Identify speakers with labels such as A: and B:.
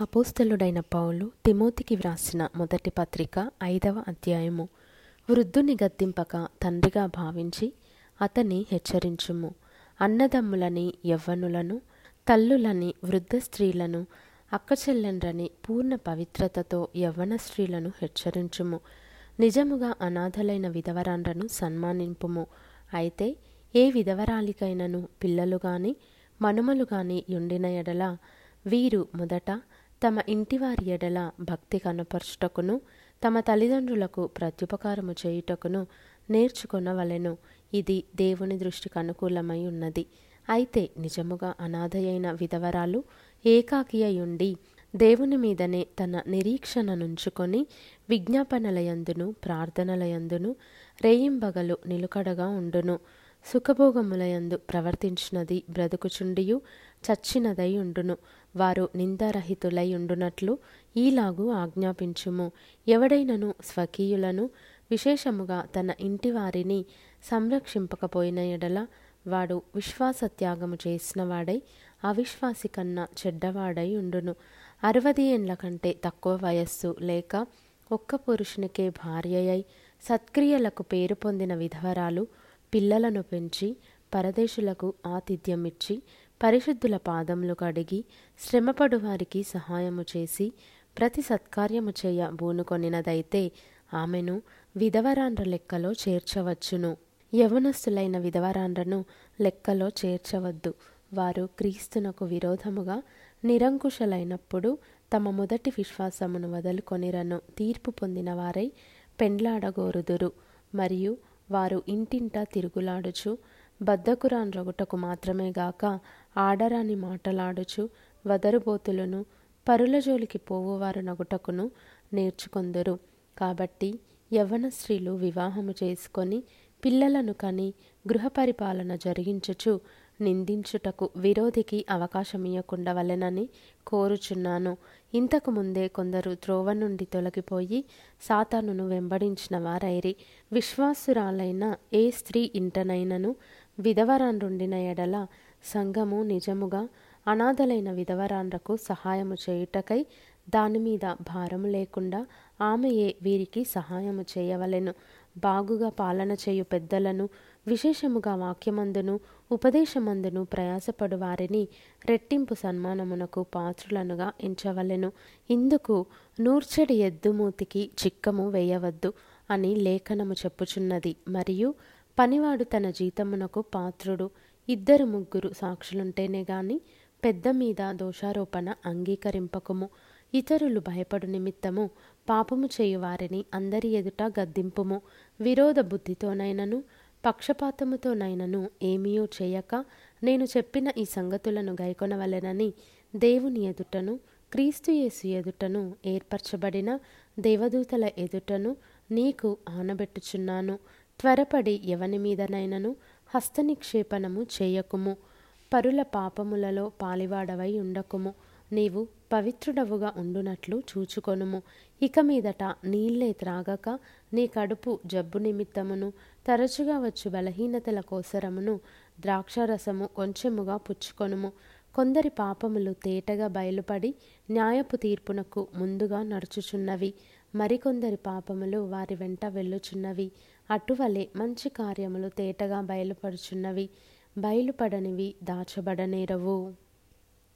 A: అపోస్తలుడైన పౌలు తిమోతికి వ్రాసిన మొదటి పత్రిక ఐదవ అధ్యాయము. వృద్ధుని గద్దింపక తండ్రిగా భావించి అతని హెచ్చరించుము. అన్నదమ్ములని యవ్వనులను తల్లులని వృద్ధ స్త్రీలను అక్కచెల్లెండ్రని పూర్ణ పవిత్రతతో యవ్వన స్త్రీలను హెచ్చరించుము. నిజముగా అనాథలైన విధవరాండ్రను సన్మానింపుము. అయితే ఏ విధవరాలికైనను పిల్లలు గాని మనుమలు గాని యుండిన ఎడల వీరు మొదట తమ ఇంటివారి ఎడల భక్తి కనపరచుటకును తమ తల్లిదండ్రులకు ప్రత్యుపకారము చేయుటకును నేర్చుకొనవలెను. ఇది దేవుని దృష్టికి అనుకూలమై ఉన్నది. అయితే నిజముగా అనాథయైన విధవరాలు ఏకాకియయుండి దేవుని మీదనే తన నిరీక్షణనుంచుకొని విజ్ఞాపనలయందును ప్రార్థనలయందును రేయింబగలు నిలుకడగా ఉండును. సుఖభోగములయందు ప్రవర్తించినది బ్రతుకుచుండియు చచ్చినదై ఉండును వారు నిందారహితులై ఉండునట్లు ఈలాగు ఆజ్ఞాపించుము. ఎవడైనను స్వకీయులను విశేషముగా తన ఇంటి వారిని సంరక్షింపకపోయిన ఎడల వాడు విశ్వాసత్యాగము చేసినవాడై అవిశ్వాసి కన్నా చెడ్డవాడై ఉండును అరవది ఏండ్ల కంటే తక్కువ వయస్సు లేక ఒక్క పురుషునికే భార్యయై సత్క్రియలకు పేరు పొందిన విధవరాలు పిల్లలను పెంచి పరదేశులకు ఆతిథ్యమిచ్చి పరిశుద్ధుల పాదములు కడిగి శ్రమపడు వారికి సహాయము చేసి ప్రతి సత్కార్యము చేయ బూనుకొనినదైతే ఆమెను విధవరాండ్ర లెక్కలో చేర్చవచ్చును. యవనస్తులైన విధవరాండ్రను లెక్కలో చేర్చవద్దు. వారు క్రీస్తునకు విరోధముగా నిరంకుశలైనప్పుడు తమ మొదటి విశ్వాసమును వదులుకొనిరను. తీర్పు పొందిన వారై పెండ్లాడగోరుదురు. మరియు వారు ఇంటింటా తిరుగులాడుచు బద్దకురాన్రగుటకు మాత్రమే గాక ఆడరాని మాటలాడుచు వదరుబోతులను పరుల జోలికి పోవువారు నగుటకును నేర్చుకొందరు. కాబట్టి యవ్వన స్త్రీలు వివాహము చేసుకొని పిల్లలను కని గృహ పరిపాలన జరిగించుచు నిందించుటకు విరోధికి అవకాశమియ్యకుండా వలెనని కోరుచున్నాను. ఇంతకు ముందే కొందరు త్రోవ నుండి తొలగిపోయి సాతానును వెంబడించిన వారైరి. విశ్వాసురాలైన ఏ స్త్రీ ఇంటనైనను విధవరాన్రుండిన ఎడల సంఘము నిజముగా అనాథలైన విధవరాన్రకు సహాయము చేయుటకై దానిమీద భారము లేకుండా ఆమెయే వీరికి సహాయము చేయవలెను. బాగుగా పాలన చేయు పెద్దలను విశేషముగా వాక్యమందును ఉపదేశమందును ప్రయాసపడు వారిని రెట్టింపు సన్మానమునకు పాత్రులనుగా ఎంచవలెను. ఇందుకు నూర్చడి ఎద్దుమూతికి చిక్కము వేయవద్దు అని లేఖనము చెప్పుచున్నది. మరియు పనివాడు తన జీతమునకు పాత్రుడు. ఇద్దరు ముగ్గురు సాక్షులుంటేనే గాని పెద్ద మీద దోషారోపణ అంగీకరింపకము. ఇతరులు భయపడు నిమిత్తము పాపము చేయువారిని అందరి ఎదుట గద్దింపుము. విరోధ బుద్ధితోనైనను పక్షపాతముతోనైనను ఏమీయో చేయక నేను చెప్పిన ఈ సంగతులను గైకొనవలెనని దేవుని ఎదుటను క్రీస్తుయేసు ఎదుటను ఏర్పరచబడిన దేవదూతల ఎదుటను నీకు ఆనబెట్టుచున్నాను. త్వరపడి ఎవని మీదనైనను హస్తనిక్షేపణము చేయకుము. పరుల పాపములలో పాలివాడవై ఉండకుము. నీవు పవిత్రుడవుగా ఉండునట్లు చూచుకొనుము. ఇక మీదట నీళ్ళే త్రాగక నీ కడుపు జబ్బు నిమిత్తమును తరచుగా వచ్చు బలహీనతల కోసరమును ద్రాక్షరసము కొంచెముగా పుచ్చుకొనుము. కొందరి పాపములు తేటగా బయలుపడి న్యాయపు తీర్పునకు ముందుగా నడుచుచున్నవి. మరికొందరి పాపములు వారి వెంట వెళ్ళుచున్నవి. అటువలే మంచి కార్యములు తేటగా బయలుపడుచున్నవి. బయలుపడనివి దాచబడనేరవు.